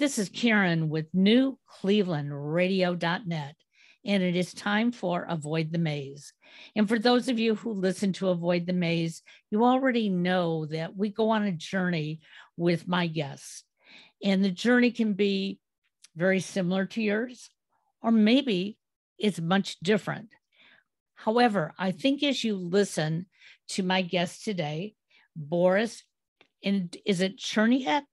This is Karen with newclevelandradio.net, and it is time for Avoid the Maze. And for those of you who listen to Avoid the Maze, you already know that we go on a journey with my guests. And the journey can be very similar to yours, or maybe it's much different. However, I think as you listen to my guest today, Boris, and is it Cherniak?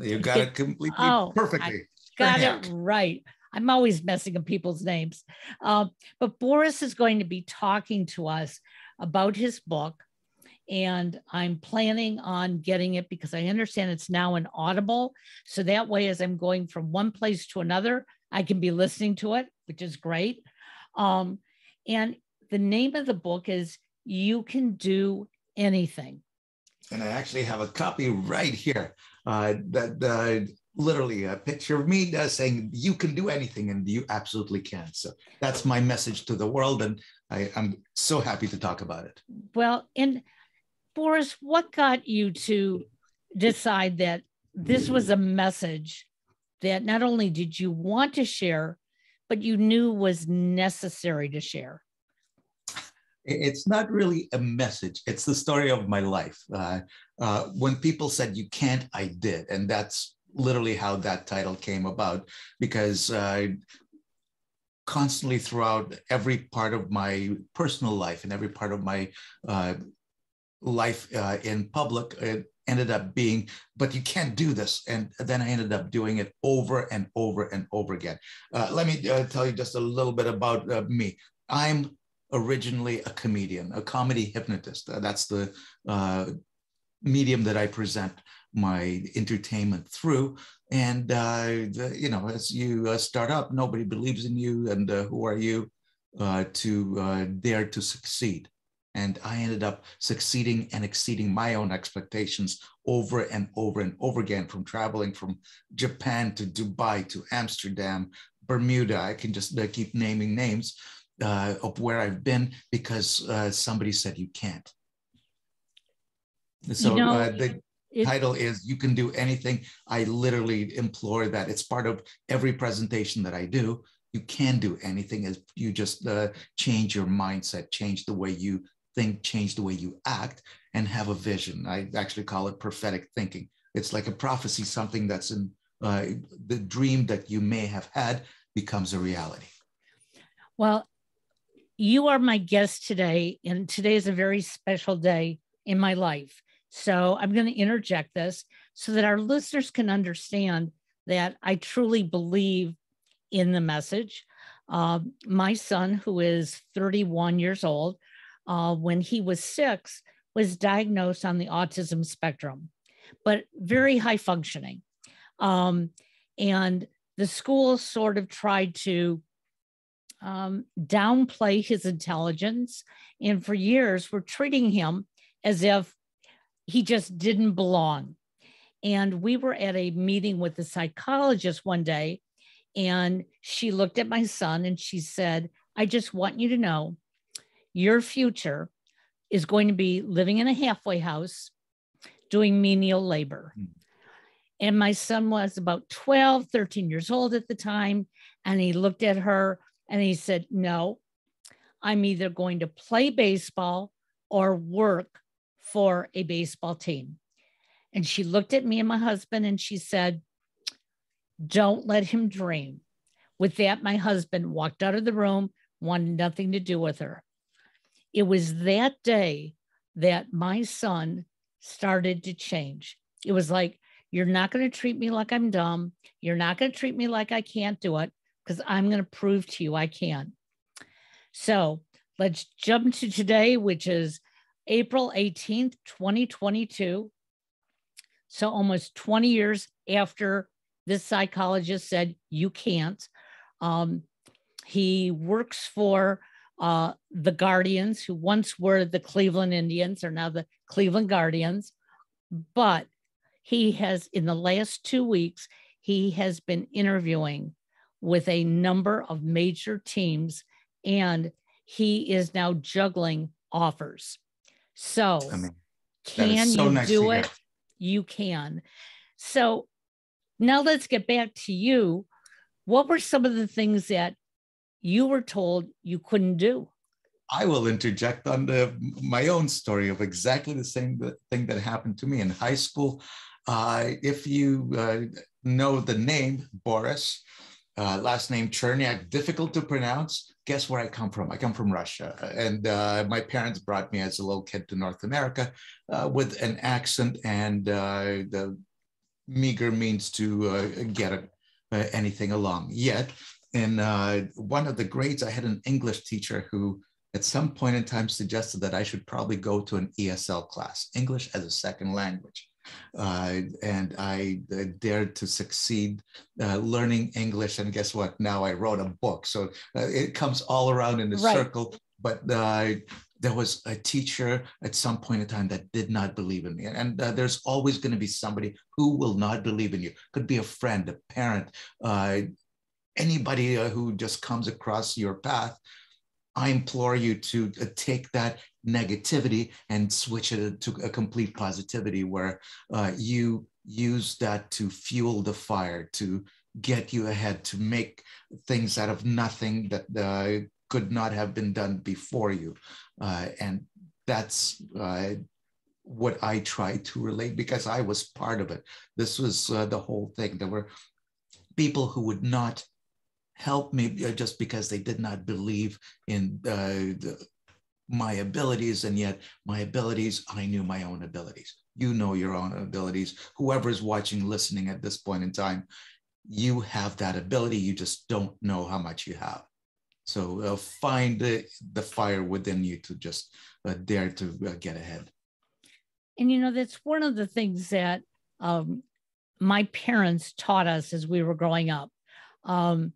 You got it completely oh, perfectly. I got it right. I'm always messing up people's names. Uh, but Boris is going to be talking to us about his book. And I'm planning on getting it because I understand it's now an Audible. So that way, as I'm going from one place to another, I can be listening to it, which is great. Um, and the name of the book is You Can Do Anything. And I actually have a copy right here uh, that literally a picture of me uh, saying you can do anything and you absolutely can. So that's my message to the world and I, i'm so happy to talk about it. Well and boris what got you to decide that this was a message that not only did you want to share but you knew was necessary to share it's not really a message it's the story of my life. Uh, uh, when people said you can't i did and that's literally how that title came about because uh, constantly throughout every part of my personal life and every part of my uh, life uh, in public it ended up being but you can't do this and then i ended up doing it over and over and over again. Uh, let me uh, tell you just a little bit about uh, me. I'm originally a comedian a comedy hypnotist uh, that's the medium that i present my entertainment through. And, uh, the, you know, as you uh, start up, nobody believes in you. And uh, who are you uh, to uh, dare to succeed? And I ended up succeeding and exceeding my own expectations over and over and over again from traveling from Japan to Dubai to Amsterdam, Bermuda. I can just uh, keep naming names of where I've been because somebody said you can't. So you know, the, it, title is You Can Do Anything. I literally implore that. It's part of every presentation that I do. You can do anything if you just uh, change your mindset, change the way you think, change the way you act, and have a vision. I actually call it prophetic thinking. It's like a prophecy, something that's in uh, the dream that you may have had becomes a reality. Well, you are my guest today, and today is a very special day in my life. So I'm going to interject this so that our listeners can understand that I truly believe in the message. Uh, my son, who is 31 years old, uh, when he was six, was diagnosed on the autism spectrum, but very high functioning. Um, and the school sort of tried to um, downplay his intelligence. And for years, we're treating him as if he just didn't belong. And we were at a meeting with a psychologist one day, and she looked at my son and she said, I just want you to know your future is going to be living in a halfway house doing menial labor. Mm. And my son was about 12, 13 years old at the time. And he looked at her and he said, No, I'm either going to play baseball or work for a baseball team. And she looked at me and my husband and she said, Don't let him dream. With that, my husband walked out of the room, wanted nothing to do with her. It was that day that my son started to change. It was like, You're not going to treat me like I'm dumb. You're not going to treat me like I can't do it because I'm going to prove to you I can. So let's jump to today, which is April 18th, 2022. So almost 20 years after this psychologist said, you can't, um, he works for uh, the Guardians, who once were the Cleveland Indians, are now the Cleveland Guardians. But he has, in the last two weeks, he has been interviewing with a number of major teams and he is now juggling offers. So, I mean, can so you nice do it? You can. So, now let's get back to you. What were some of the things that you were told you couldn't do? I will interject on the, my own story of exactly the same thing that happened to me in high school. Uh, if you uh, know the name Boris, uh, last name Cherniak, difficult to pronounce. Guess where I come from? I come from Russia. And uh, my parents brought me as a little kid to North America uh, with an accent and uh, the meager means to get anything along. Yet, in one of the grades, I had an English teacher who at some point in time suggested that I should probably go to an ESL class, English as a second language. Uh, and I uh, dared to succeed uh, learning English. And guess what? Now I wrote a book. So uh, it comes all around in a right. circle. But uh, there was a teacher at some point in time that did not believe in me. And uh, there's always going to be somebody who will not believe in you. Could be a friend, a parent, anybody who just comes across your path I implore you to uh, take that negativity and switch it to a complete positivity where uh, you use that to fuel the fire, to get you ahead, to make things out of nothing that uh, could not have been done before you. Uh, and that's uh, what I try to relate because I was part of it. This was uh, the whole thing. There were people who would not help me uh, just because they did not believe in uh, the, my abilities and yet my abilities i knew my own abilities. You know your own abilities. Whoever is watching listening at this point in time you have that ability. You just don't know how much you have. So uh, find the, the fire within you to just uh, dare to uh, get ahead. And you know that's one of the things that um, my parents taught us as we were growing up. Um,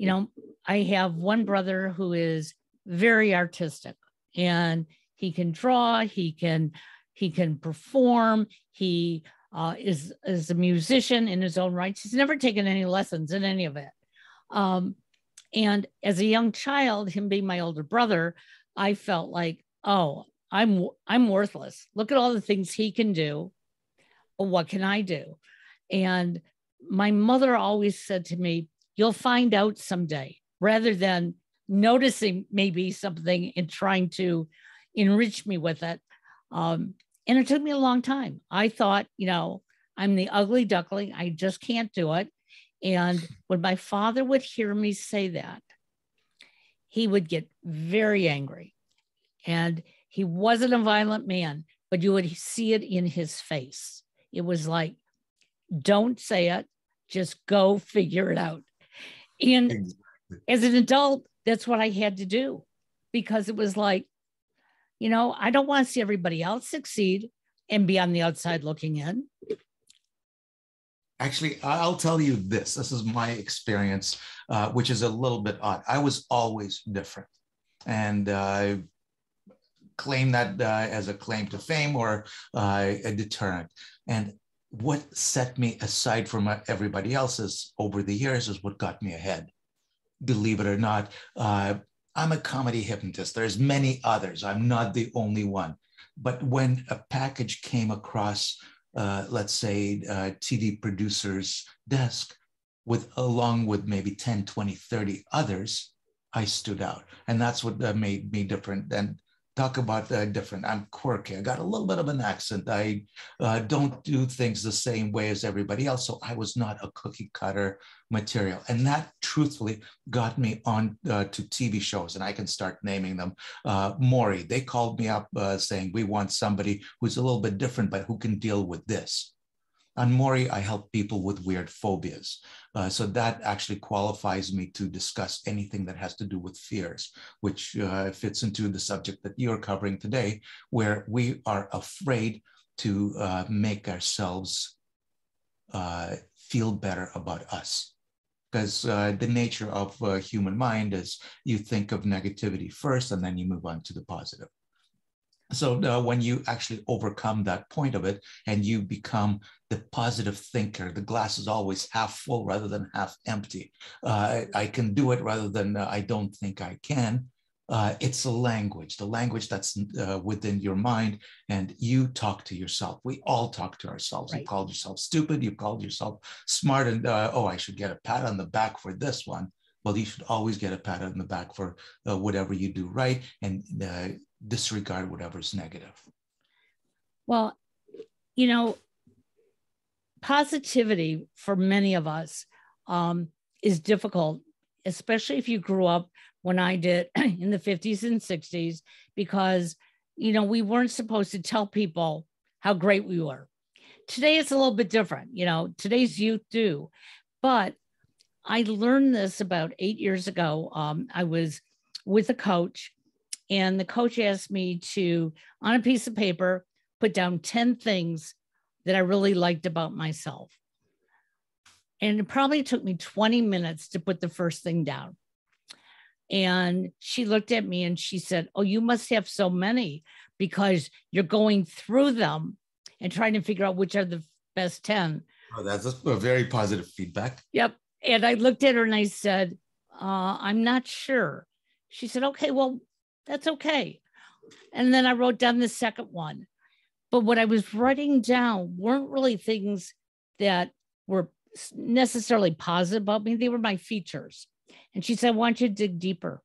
you know, I have one brother who is very artistic and he can draw, he can he can perform, he uh, is is a musician in his own rights. He's never taken any lessons in any of it. Um, and as a young child, him being my older brother, I felt like, oh, I'm I'm worthless. Look at all the things he can do. What can I do? And my mother always said to me, You'll find out someday rather than noticing maybe something and trying to enrich me with it. Um, and it took me a long time. I thought, you know, I'm the ugly duckling. I just can't do it. And when my father would hear me say that, he would get very angry. And he wasn't a violent man, but you would see it in his face. It was like, don't say it, just go figure it out. And exactly. as an adult, that's what I had to do because it was like, you know, I don't want to see everybody else succeed and be on the outside looking in. Actually, I'll tell you this. This is my experience, uh, which is a little bit odd. I was always different. And uh, claim that uh, as a claim to fame or uh, a deterrent. And what set me aside from everybody else's over the years is what got me ahead. Believe it or not, uh, I'm a comedy hypnotist. There's many others. I'm not the only one. But when a package came across, uh, let's say, uh, TV producer's desk, with along with maybe 10, 20, 30 others, I stood out. And that's what uh, made me different than talk about uh, different. I'm quirky. I got a little bit of an accent. I uh, don't do things the same way as everybody else. So I was not a cookie cutter material. And that truthfully got me on uh, to TV shows, and I can start naming them. Uh, Maury, they called me up uh, saying, We want somebody who's a little bit different, but who can deal with this. On Maury, I help people with weird phobias. Uh, so that actually qualifies me to discuss anything that has to do with fears, which uh, fits into the subject that you're covering today, where we are afraid to uh, make ourselves uh, feel better about us. Because uh, the nature of uh, human mind is you think of negativity first and then you move on to the positive. So uh, when you actually overcome that point of it and you become the positive thinker, the glass is always half full rather than half empty. Uh, I can do it rather than uh, I don't think I can. Uh, it's a language, the language that's uh, within your mind, and you talk to yourself. We all talk to ourselves. Right. You called yourself stupid. You called yourself smart, and uh, oh, I should get a pat on the back for this one. Well, you should always get a pat on the back for whatever you do right, and disregard whatever's negative? Well, you know, positivity for many of us um, is difficult, especially if you grew up when I did in the 50s and 60s, because, you know, we weren't supposed to tell people how great we were. Today it's a little bit different. You know, today's youth do. But I learned this about eight years ago. Um, I was with a coach and the coach asked me to, on a piece of paper, put down 10 things that I really liked about myself. And it probably took me 20 minutes to put the first thing down. And she looked at me and she said, Oh, you must have so many because you're going through them and trying to figure out which are the best 10. Oh, that's a very positive feedback. Yep. And I looked at her and I said, uh, I'm not sure. She said, Okay, well, that's okay. And then I wrote down the second one. But what I was writing down weren't really things that were necessarily positive about me, they were my features. And she said, I want you to dig deeper.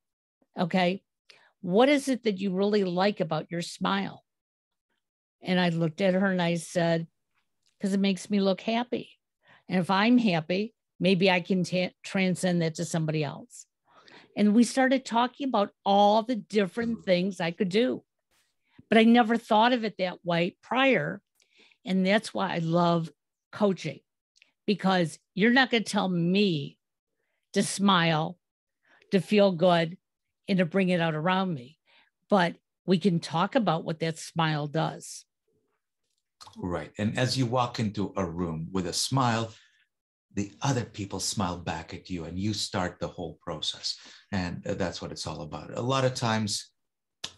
Okay. What is it that you really like about your smile? And I looked at her and I said, because it makes me look happy. And if I'm happy, maybe I can t- transcend that to somebody else. And we started talking about all the different mm-hmm. things I could do. But I never thought of it that way prior. And that's why I love coaching because you're not going to tell me to smile, to feel good, and to bring it out around me. But we can talk about what that smile does. Right. And as you walk into a room with a smile, the other people smile back at you and you start the whole process. And uh, that's what it's all about. A lot of times,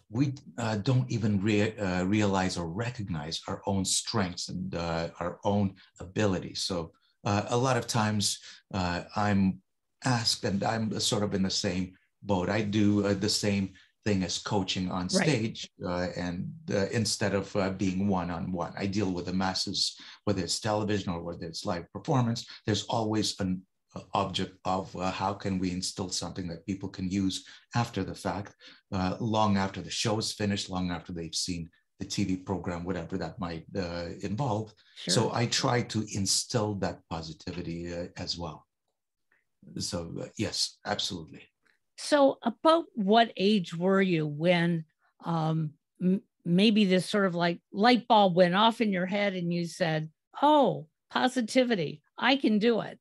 we uh, don't even uh, realize or recognize our own strengths and uh, our own abilities. So, uh, a lot of times, uh, I'm asked, and I'm sort of in the same boat. I do the same thing as coaching on stage right. uh, and uh, instead of uh, being one-on-one i deal with the masses whether it's television or whether it's live performance there's always an uh, object of uh, how can we instill something that people can use after the fact uh, long after the show is finished long after they've seen the tv program whatever that might involve sure. so i try to instill that positivity as well so yes absolutely so, about what age were you when um, m- maybe this sort of like light bulb went off in your head and you said, Oh, positivity, I can do it?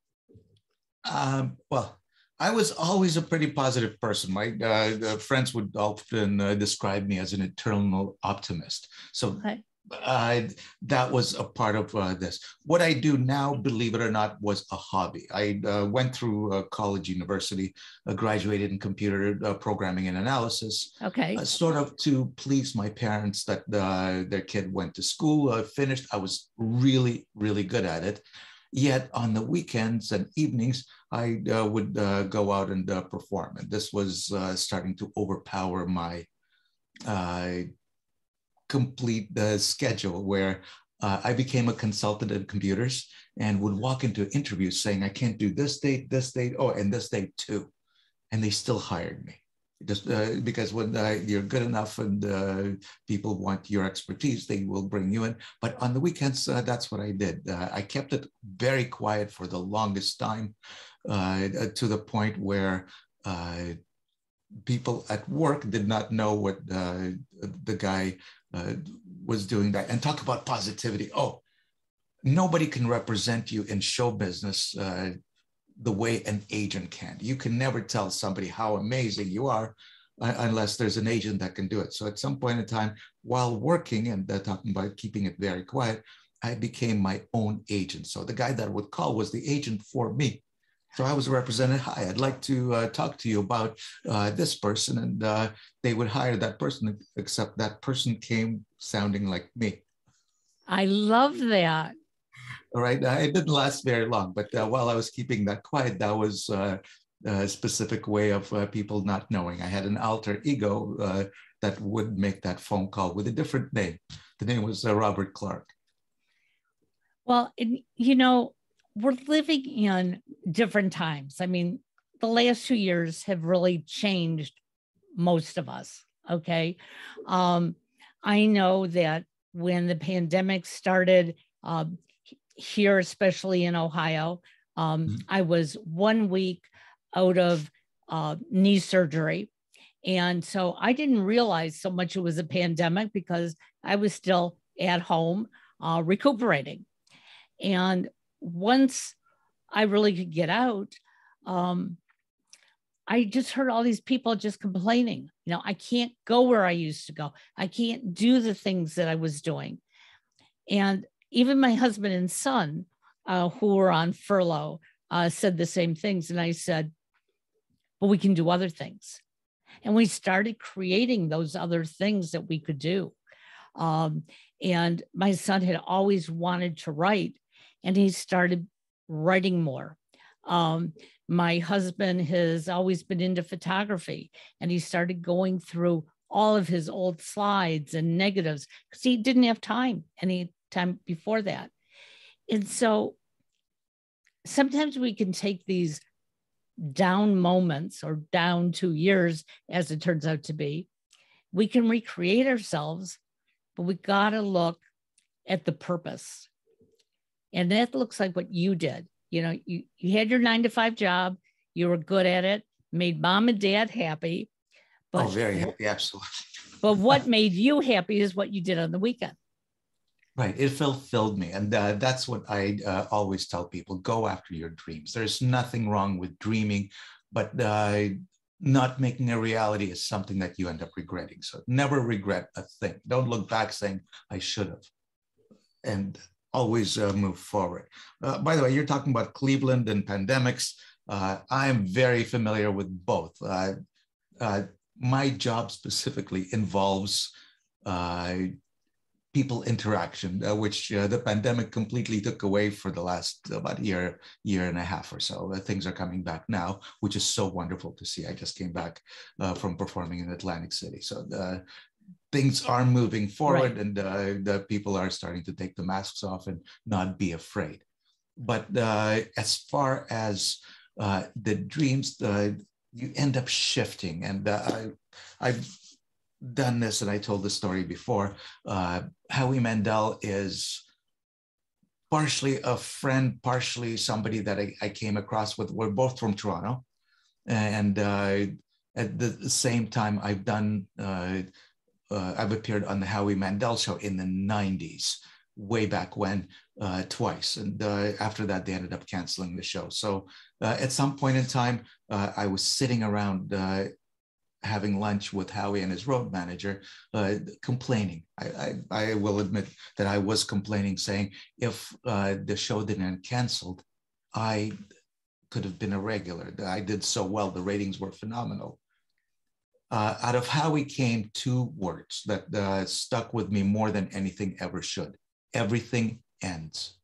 Um, well, I was always a pretty positive person. My uh, friends would often uh, describe me as an eternal optimist. So okay uh, that was a part of uh, this. What I do now, believe it or not, was a hobby. I uh, went through uh, college, university, uh, graduated in computer uh, programming and analysis. Okay. sort of to please my parents that their kid went to school, finished. I was really, really good at it. Yet on the weekends and evenings, I would go out and perform. And this was starting to overpower my complete the schedule where uh, I became a consultant in computers and would walk into interviews saying, I can't do this date, this date, oh, and this date too. And they still hired me. Just uh, because when uh, you're good enough and uh, people want your expertise, they will bring you in. But on the weekends, uh, that's what I did. Uh, I kept it very quiet for the longest time to the point where people at work did not know what uh, the guy uh, was doing that and talk about positivity oh nobody can represent you in show business uh, the way an agent can you can never tell somebody how amazing you are uh, unless there's an agent that can do it. So at some point in time, while working and uh, talking about keeping it very quiet, I became my own agent. So the guy that would call was the agent for me. So I was represented. Hi, I'd like to uh, talk to you about uh, this person, and uh, they would hire that person. Except that person came sounding like me. I love that. All right, uh, it didn't last very long, but uh, while I was keeping that quiet, that was uh, a specific way of people not knowing. I had an alter ego that would make that phone call with a different name. The name was Robert Clark. Well, you know, we're living in different times. I mean, the last two years have really changed most of us. Okay. Um, I know that when the pandemic started uh, here, especially in Ohio, um, mm-hmm. I was one week out of uh, knee surgery. And so I didn't realize so much it was a pandemic because I was still at home uh, recuperating. And once I really could get out, um, I just heard all these people just complaining. You know, I can't go where I used to go. I can't do the things that I was doing. And even my husband and son, uh, who were on furlough, uh, said the same things. And I said, but we can do other things. And we started creating those other things that we could do. Um, and my son had always wanted to write, and he started writing more. Um, my husband has always been into photography, and he started going through all of his old slides and negatives because he didn't have time any time before that. And so sometimes we can take these down moments or down two years, as it turns out to be. We can recreate ourselves, but we got to look at the purpose. And that looks like what you did. You know, you, you had your nine to five job, you were good at it, made mom and dad happy. But, oh, very happy, absolutely. but what made you happy is what you did on the weekend. Right, it fulfilled me, and uh, that's what I uh, always tell people: go after your dreams. There's nothing wrong with dreaming, but uh, not making a reality is something that you end up regretting. So never regret a thing. Don't look back saying I should have, and always uh, move forward. Uh, by the way, you're talking about Cleveland and pandemics. Uh, I'm very familiar with both. my job specifically involves people interaction, uh, which uh, the pandemic completely took away for the last about year, year and a half or so. Uh, things are coming back now, which is so wonderful to see. I just came back uh, from performing in Atlantic City, so things are moving forward, right. and uh, the people are starting to take the masks off and not be afraid. But uh, as far as the dreams, you end up shifting, and I, I've done this, and I told the story before. Uh, Howie Mandel is partially a friend, partially somebody that I, I came across with. We're both from Toronto, and uh, at the same time, I've done. Uh, uh I've appeared on the Howie Mandel show in the '90s, way back when, uh, twice, and uh, after that, they ended up canceling the show. So at some point in time, I was sitting around having lunch with Howie and his road manager, uh, complaining. I, I, I, will admit that I was complaining, saying if uh, the show didn't canceled, I could have been a regular. I did so well. The ratings were phenomenal. Uh, out of Howie came two words that uh, stuck with me more than anything ever should. Everything ends.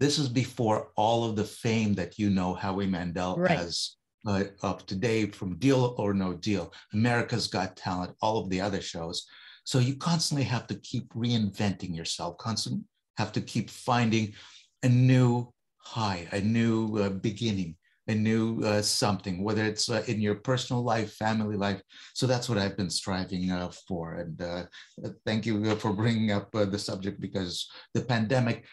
This is before all of the fame that you know Howie Mandel right. as uh, of today from Deal or No Deal, America's Got Talent, all of the other shows. So you constantly have to keep reinventing yourself, constantly have to keep finding a new high, a new uh, beginning, a new uh, something, whether it's uh, in your personal life, family life. So that's what I've been striving uh, for. And uh, thank you for bringing up uh, the subject because the pandemic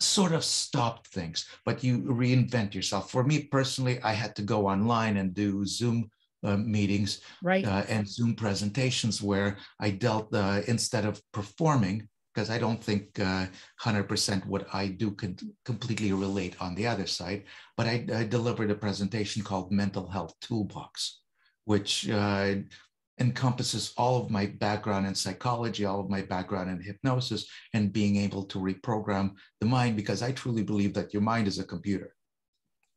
sort of stopped things, but you reinvent yourself. For me personally, I had to go online and do Zoom uh, meetings right. uh, and Zoom presentations where I dealt uh, instead of performing, because I don't think 100% uh, what I do could completely relate on the other side, but I, I delivered a presentation called Mental Health Toolbox. which uh, encompasses all of my background in psychology, all of my background in hypnosis, and being able to reprogram the mind because I truly believe that your mind is a computer.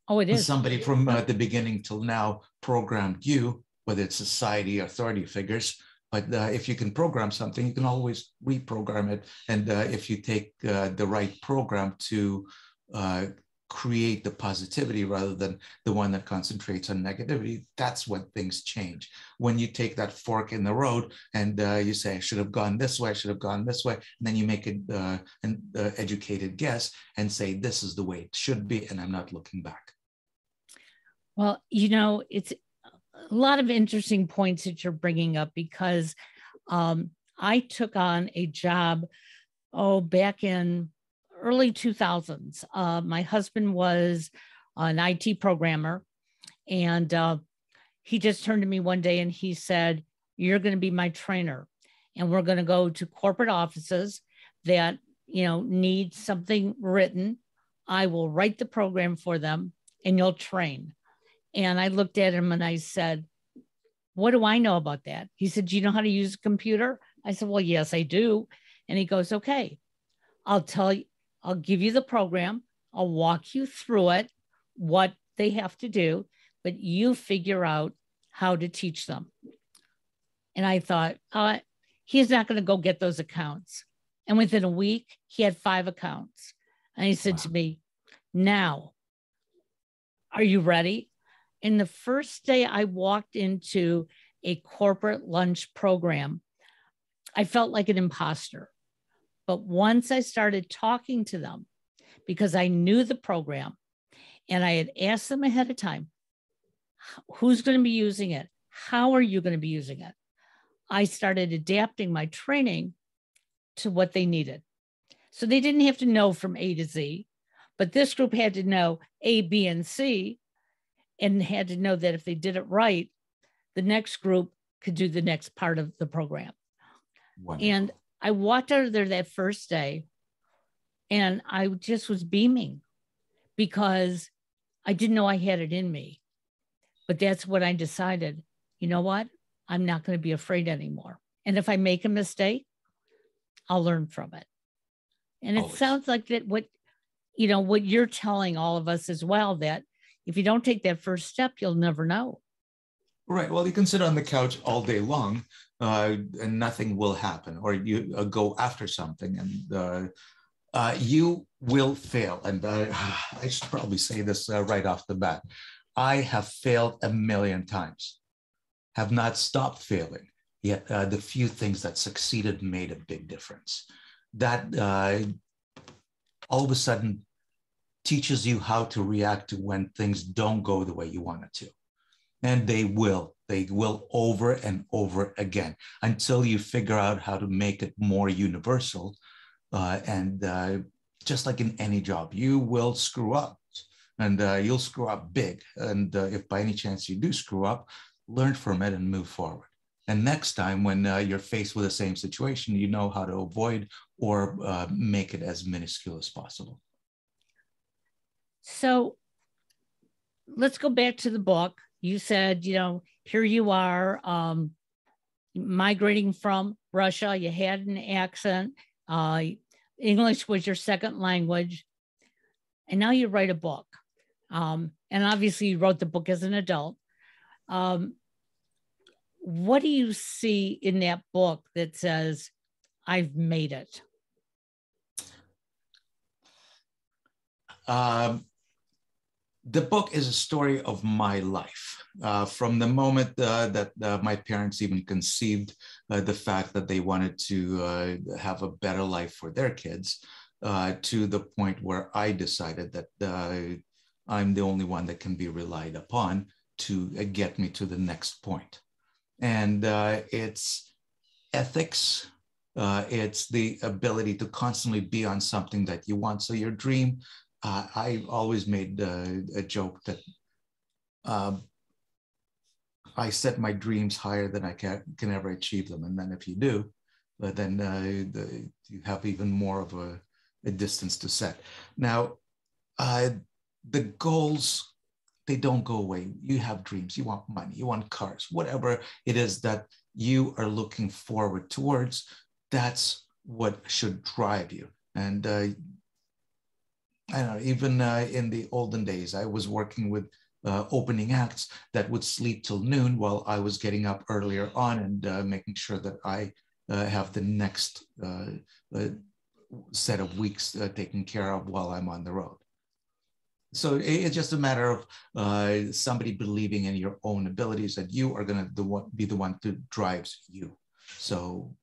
Oh, it is. Somebody from uh, the beginning till now programmed you, whether it's society, authority figures. But uh, if you can program something, you can always reprogram it. And uh, if you take uh, the right program to uh, create the positivity rather than the one that concentrates on negativity, that's when things change. When you take that fork in the road and uh, you say, I should have gone this way, I should have gone this way, and then you make it, uh, an educated guess and say, this is the way it should be, and I'm not looking back. Well, you know, it's a lot of interesting points that you're bringing up because um, I took on a job, oh, back in early 2000s. Uh, my husband was an IT programmer, and uh, he just turned to me one day and he said, You're going to be my trainer. And we're going to go to corporate offices that you know need something written. I will write the program for them and you'll train. And I looked at him and I said, What do I know about that? He said, Do you know how to use a computer? I said, Well, yes, I do. And he goes, Okay, I'll tell you, I'll give you the program, I'll walk you through it, what they have to do, but you figure out how to teach them. And I thought, uh, he's not going to go get those accounts. And within a week, he had five accounts. And he said wow. to me, Now, are you ready? And the first day I walked into a corporate lunch program, I felt like an imposter. But once I started talking to them, because I knew the program and I had asked them ahead of time, who's going to be using it? How are you going to be using it? I started adapting my training to what they needed. So they didn't have to know from A to Z, but this group had to know A, B, and C, and had to know that if they did it right, the next group could do the next part of the program. And I walked out of there that first day and I just was beaming because I didn't know I had it in me. But that's what I decided. You know what? I'm not going to be afraid anymore. And if I make a mistake, I'll learn from it. And it Always. sounds like that what you know what you're telling all of us as well that if you don't take that first step, you'll never know. Right. Well, you can sit on the couch all day long, uh, and nothing will happen, or you uh, go after something, and uh, uh you will fail. And uh, I should probably say this uh, right off the bat: I have failed a million times, have not stopped failing. Yet the few things that succeeded made a big difference. That all of a sudden teaches you how to react to when things don't go the way you want it to. And they will they will over and over again until you figure out how to make it more universal uh, and uh, just like in any job you will screw up. And uh, you'll screw up big. And uh, if by any chance you do screw up learn from it and move forward. And next time when uh, you're faced with the same situation you know how to avoid or uh, make it as minuscule as possible so let's go back to the book you said, you know, here you are um, migrating from Russia, you had an accent, uh, English was your second language, and now you write a book. Um, and obviously, you wrote the book as an adult. Um, what do you see in that book that says, I've made it? Um, the book is a story of my life. Uh, from the moment uh, that uh, my parents even conceived uh, the fact that they wanted to uh, have a better life for their kids, uh, to the point where I decided that I'm the only one that can be relied upon to get me to the next point. And it's ethics, it's the ability to constantly be on something that you want. So your dream uh, I always made uh, a joke that um, I set my dreams higher than I can, can ever achieve them. And then if you do, but then uh, the, you have even more of a, a distance to set. Now, uh, the goals they don't go away. You have dreams, you want money, you want cars, whatever it is that you are looking forward towards, that's what should drive you. And uh, I don't know, even uh, in the olden days, I was working with uh, opening acts that would sleep till noon while I was getting up earlier on and uh, making sure that I uh, have the next uh, uh, set of weeks taken care of while I'm on the road. So it's just a matter of somebody believing in your own abilities that you are going to be the one that drives you. So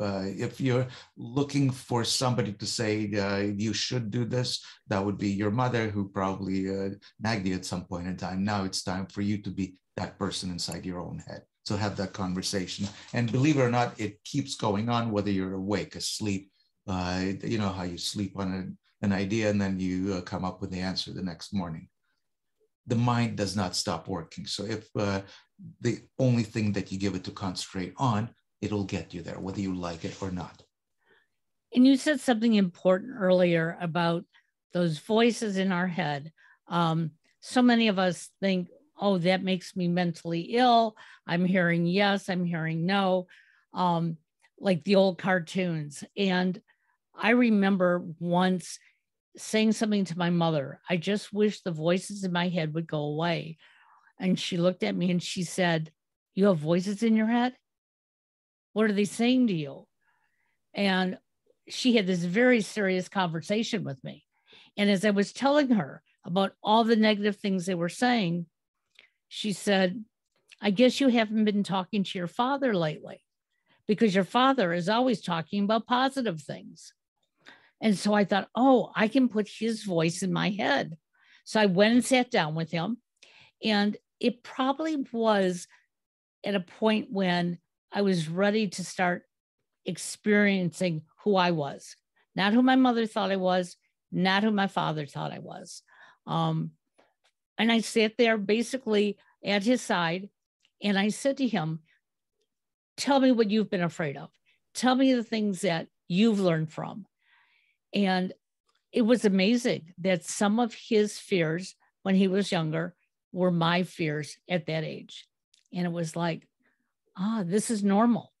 uh, if you're looking for somebody to say uh, you should do this, that would be your mother who probably uh, nagged you at some point in time. Now it's time for you to be that person inside your own head. So have that conversation. And believe it or not, it keeps going on whether you're awake, asleep. Uh, you know how you sleep on a, an idea and then you uh, come up with the answer the next morning. The mind does not stop working. So if uh, the only thing that you give it to concentrate on it'll get you there, whether you like it or not. And you said something important earlier about those voices in our head. Um, so many of us think, oh, that makes me mentally ill. I'm hearing yes, I'm hearing no, um, like the old cartoons. And I remember once saying something to my mother, I just wish the voices in my head would go away. And she looked at me and she said, You have voices in your head? What are they saying to you? And she had this very serious conversation with me. And as I was telling her about all the negative things they were saying, she said, I guess you haven't been talking to your father lately because your father is always talking about positive things. And so I thought, oh, I can put his voice in my head. So I went and sat down with him. And it probably was at a point when I was ready to start experiencing who I was, not who my mother thought I was, not who my father thought I was. Um, and I sat there basically at his side and I said to him, Tell me what you've been afraid of. Tell me the things that you've learned from. And it was amazing that some of his fears when he was younger were my fears at that age. And it was like, ah, this is normal.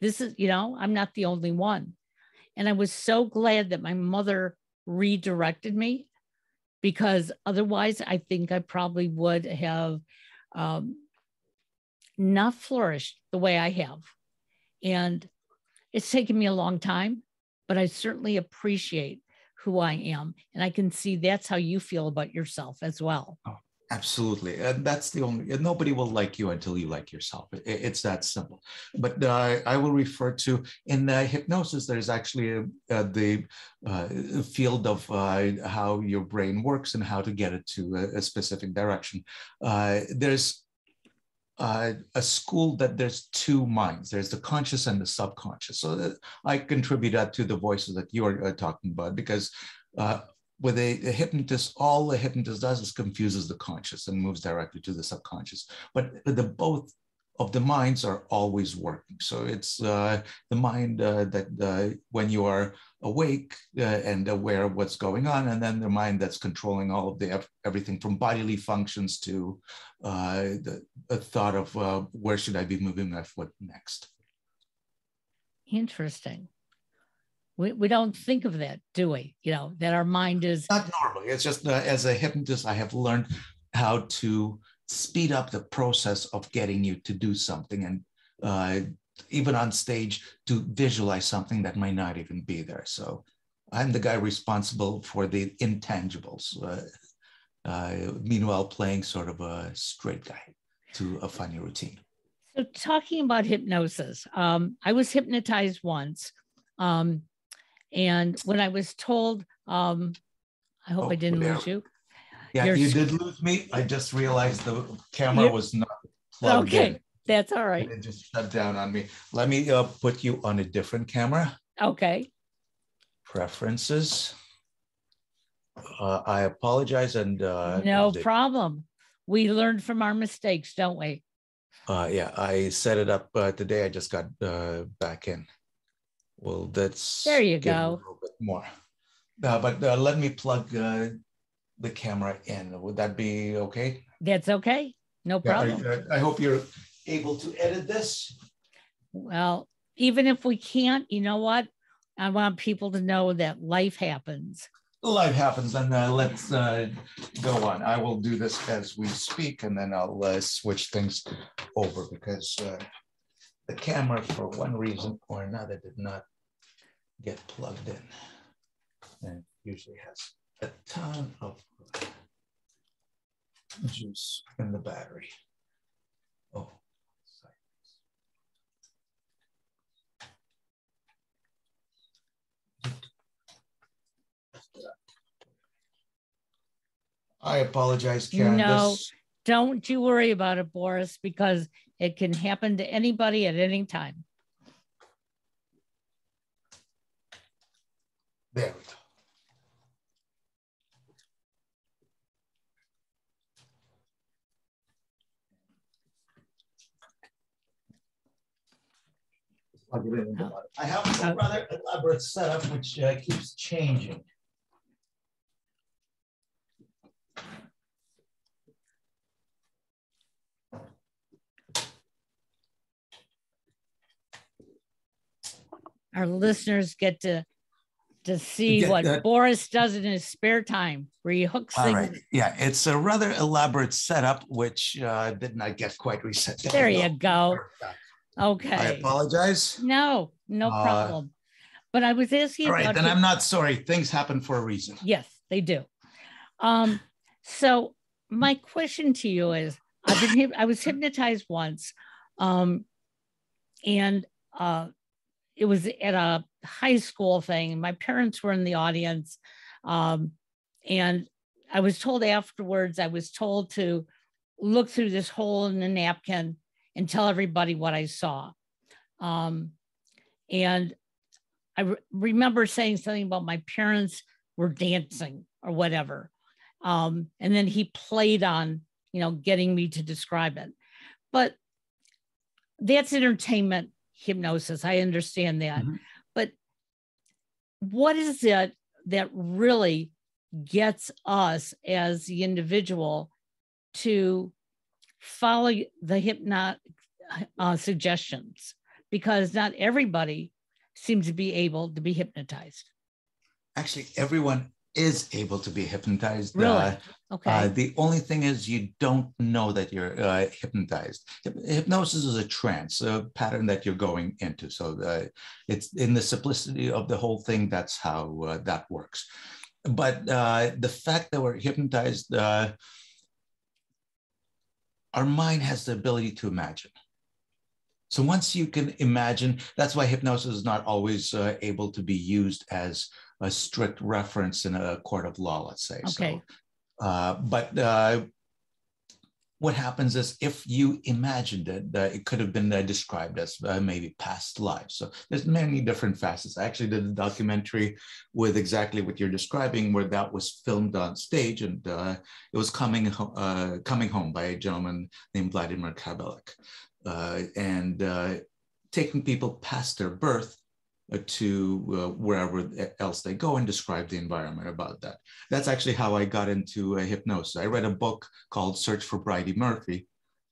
This is, you know, I'm not the only one. And I was so glad that my mother redirected me because otherwise I think I probably would have um, not flourished the way I have. And it's taken me a long time, but I certainly appreciate who I am. And I can see that's how you feel about yourself as well. Oh, Absolutely. And that's the only, nobody will like you until you like yourself. it's that simple. But uh, I will refer to in uh, hypnosis, there's actually a, uh, the uh, field of uh, how your brain works and how to get it to a, a specific direction. Uh, there's a school that there's two minds there's the conscious and the subconscious. So I contribute that to the voices that you're talking about because with a, a, hypnotist, all the hypnotist does is confuses the conscious and moves directly to the subconscious. But the both of the minds are always working. So it's uh, the mind uh, that uh, when you are awake uh, and aware of what's going on, and then the mind that's controlling all of the everything from bodily functions to uh, the, thought of uh, where should I be moving my foot next. Interesting we, we don't think of that, do we? You know, that our mind is not normally. It's just uh, as a hypnotist, I have learned how to speed up the process of getting you to do something and uh, even on stage to visualize something that might not even be there. So I'm the guy responsible for the intangibles. Uh, uh, meanwhile, playing sort of a straight guy to a funny routine. So, talking about hypnosis, um, I was hypnotized once. Um, and when I was told, um, I hope oh, I didn't lose you. Yeah, you did lose me. I just realized the camera was not plugged okay. in. That's all right. It just shut down on me. Let me uh, put you on a different camera. Okay. Preferences. Uh, I apologize and uh, no problem. We learned from our mistakes, don't we? Uh, yeah, I set it up uh, today. I just got uh, back in. Well, that's there you go. A little bit more. Uh, but uh, let me plug uh, the camera in. Would that be okay? That's okay. No problem. Yeah, I, I hope you're able to edit this. Well, even if we can't, you know what? I want people to know that life happens. Life happens, and uh, let's uh, go on. I will do this as we speak, and then I'll uh, switch things over because uh, the camera, for one reason or another, did not get plugged in, and usually has a ton of juice in the battery. Oh. I apologize, Candace. No, don't you worry about it, Boris, because it can happen to anybody at any time. There we go. I have a rather elaborate setup which uh, keeps changing. Our listeners get to to see Get what Boris does in his spare time, where he hooks All things. right. Yeah, it's a rather elaborate setup, which uh, did not get quite reset. There you go. Okay. I apologize. No, no Uh, problem. But I was asking All right, then the- I'm not sorry. Things happen for a reason. Yes, they do. Um, so my question to you is I've been I was hypnotized once. Um, and uh it was at a high school thing. My parents were in the audience. Um, and I was told afterwards, I was told to look through this hole in the napkin and tell everybody what I saw. Um, and I re- remember saying something about my parents were dancing or whatever. Um, and then he played on, you know, getting me to describe it. But that's entertainment hypnosis. I understand that. Mhm. What is it that really gets us as the individual to follow the hypnot uh, suggestions? Because not everybody seems to be able to be hypnotized. Actually, everyone is able to be hypnotized. Really? Uh, Okay. uh, the only thing is you don't know that you're uh, hypnotized. Hyp- Hypnosis is a trance, a pattern that you're going into. So uh, it's in the simplicity of the whole thing. That's how uh, that works. But uh, the fact that we're hypnotized, uh, our mind has the ability to imagine. So once you can imagine, that's why hypnosis is not always uh, able to be used as a strict reference in a court of law, let's say. Okay. So, uh, but uh, what happens is if you imagined it, uh, it could have been uh, described as uh, maybe past lives. So there's many different facets. I actually did a documentary with exactly what you're describing, where that was filmed on stage, and uh, it was coming Ho- uh, coming home by a gentleman named Vladimir Kabelik, uh, and uh, taking people past their birth to uh, wherever else they go and describe the environment about that. That's actually how I got into uh, hypnosis. I read a book called Search for Bridey Murphy,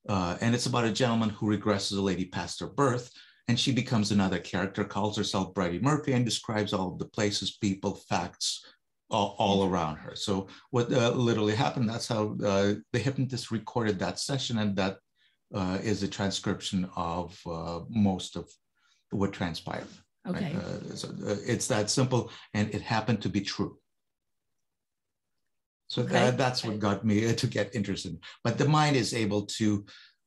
uh, and it's about a gentleman who regresses a lady past her birth, and she becomes another character, calls herself Bridey Murphy, and describes all of the places, people, facts, all, all around her. So what uh, literally happened, that's how uh, the hypnotist recorded that session, and that uh, is a transcription of uh, most of what transpired. Okay. Uh, so uh, it's that simple, and it happened to be true. So Okay. that, that's what got me to get interested. But the mind is able to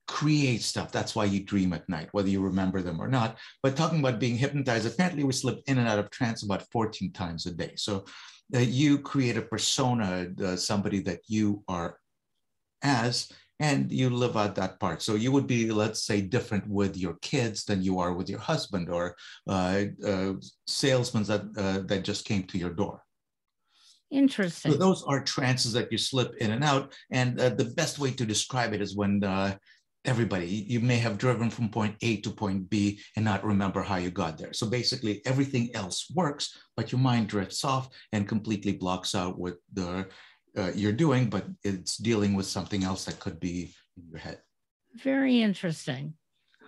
create stuff. That's why you dream at night, whether you remember them or not. But talking about being hypnotized, apparently we slip in and out of trance about 14 times a day. So uh, you create a persona, uh, somebody that you are as, and you live out that part. So you would be, let's say, different with your kids than you are with your husband or uh, uh, salesmen that uh, that just came to your door. Interesting. So those are trances that you slip in and out. And uh, the best way to describe it is when uh, everybody, you may have driven from point A to point B and not remember how you got there. So basically everything else works, but your mind drifts off and completely blocks out what the uh, you're doing, but it's dealing with something else that could be in your head. Very interesting.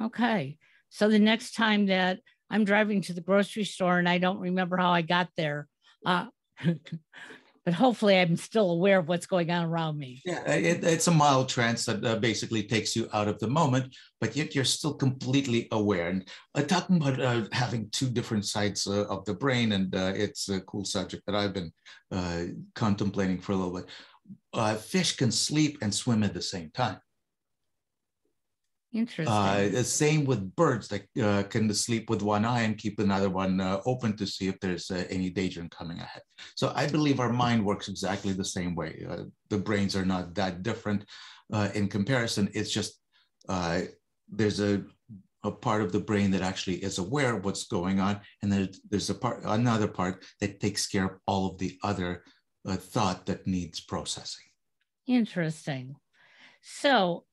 Okay. So the next time that I'm driving to the grocery store and I don't remember how I got there, uh, but hopefully I'm still aware of what's going on around me. Yeah, it, it's a mild trance that uh, basically takes you out of the moment, but yet you're still completely aware. And uh, talking about uh, having two different sides uh, of the brain, and uh, it's a cool subject that I've been uh, contemplating for a little bit. fish can sleep and swim at the same time. Interesting. Uh, the same with birds that uh, can sleep with one eye and keep another one uh, open to see if there's uh, any danger coming ahead. So I believe our mind works exactly the same way. Uh, the brains are not that different uh, in comparison. It's just there's a, a part of the brain that actually is aware of what's going on, and there's, there's a part, another part that takes care of all of the other thought that needs processing. Interesting. So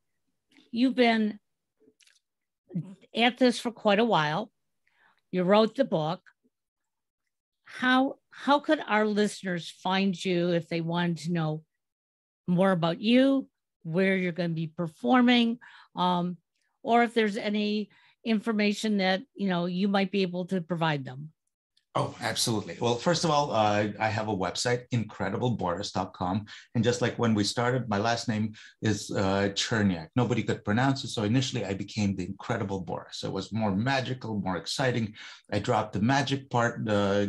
you've been at this for quite a while. You wrote the book. How how could our listeners find you if they wanted to know more about you, where you're going to be performing, um, or if there's any information that you know you might be able to provide them? Oh, absolutely. Well, first of all, uh, I have a website, incredibleboris.com. And just like when we started, my last name is uh, Cherniak. Nobody could pronounce it. So initially, I became the Incredible Boris. It was more magical, more exciting. I dropped the magic part uh,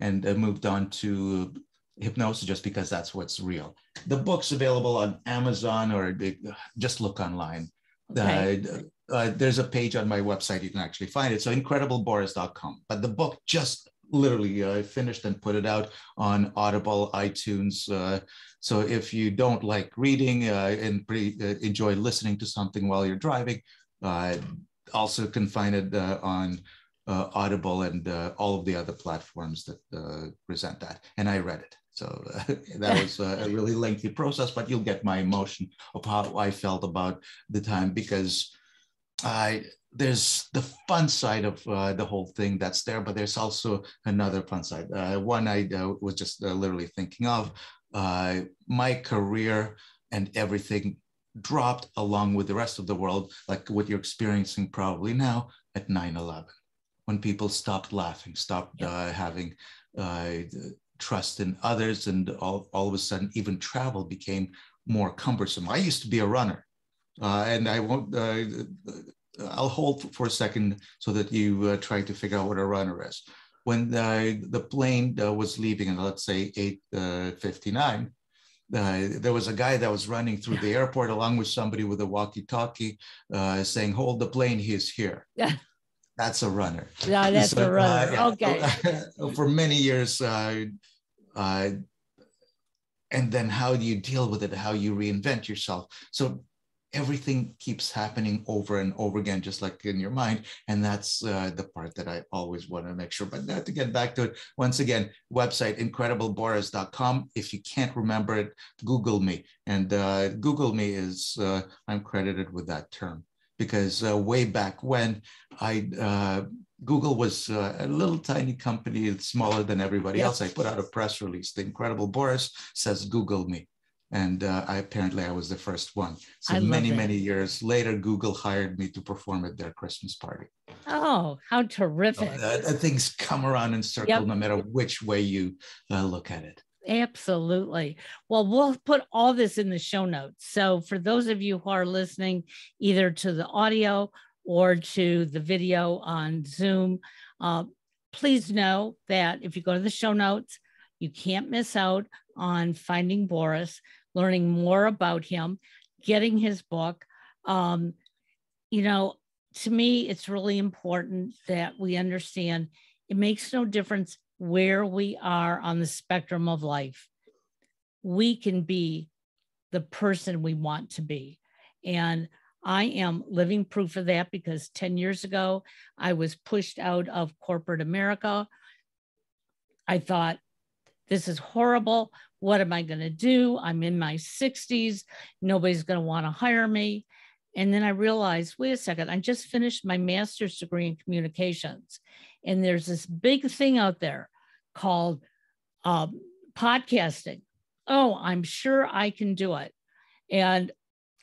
and uh, moved on to hypnosis just because that's what's real. The book's available on Amazon or just look online. Okay. Uh, uh, there's a page on my website you can actually find it so incredibleboris.com. but the book just literally uh, finished and put it out on Audible, iTunes. Uh, so if you don't like reading uh, and uh, enjoy listening to something while you're driving, uh, also can find it uh, on Audible and all of the other platforms that present that. And I read it. So that was a really lengthy process, but you'll get my emotion of how I felt about the time because I there's the fun side of uh, the whole thing that's there, but there's also another fun side. Uh, one I uh, was just uh, literally thinking of uh, my career and everything dropped along with the rest of the world, like what you're experiencing probably now at 9 11, when people stopped laughing, stopped uh, having trust in others, and all, all of a sudden, even travel became more cumbersome. I used to be a runner. Uh, and I won't uh, I'll hold for a second so that you uh, try to figure out what a runner is. When the, the plane uh, was leaving, and let's say 8:59, uh, uh, there was a guy that was running through the airport along with somebody with a walkie-talkie, uh, saying, "Hold the plane, he's here." Yeah. That's a runner. Yeah, that's so, a runner. Yeah. Okay. for many years, and then how do you deal with it? How you reinvent yourself? So everything keeps happening over and over again, just like in your mind. And that's uh, the part that I always want to make sure. But now to get back to it, once again, website incredibleboris.com. If you can't remember it, Google me. And uh, Google me is, uh, I'm credited with that term because uh, way back when I, uh, Google was uh, a little tiny company, smaller than everybody else. I put out a press release. The Incredible Boris says, Google me and uh, I apparently I was the first one. So many it. many years later, Google hired me to perform at their Christmas party. Oh, how terrific! So, uh, things come around in circle, yep. no matter which way you uh, look at it. Absolutely. Well, we'll put all this in the show notes. So for those of you who are listening, either to the audio or to the video on Zoom, uh, please know that if you go to the show notes, you can't miss out on finding Boris, learning more about him, getting his book. Um, you know, to me, it's really important that we understand it makes no difference where we are on the spectrum of life. We can be the person we want to be. And I am living proof of that because 10 years ago, I was pushed out of corporate America. I thought, this is horrible. What am I going to do? I'm in my 60s. Nobody's going to want to hire me. And then I realized, wait a second, I just finished my master's degree in communications. And there's this big thing out there called um, podcasting. oh, I'm sure I can do it. And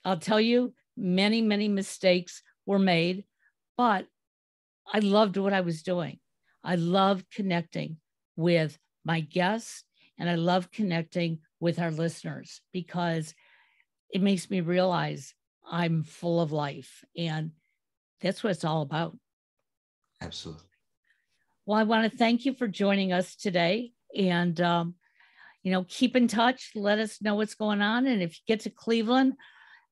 I'll tell you, many, many mistakes were made, but I loved what I was doing. I loved connecting with my guests and I love connecting with our listeners because it makes me realize I'm full of life. And that's what it's all about. Absolutely. Well, I want to thank you for joining us today. And, um, you know, keep in touch. Let us know what's going on. And if you get to Cleveland,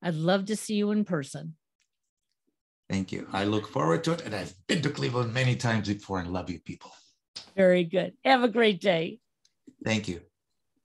I'd love to see you in person. Thank you. I look forward to it. And I've been to Cleveland many times before and love you people. Very good. Have a great day. Thank you.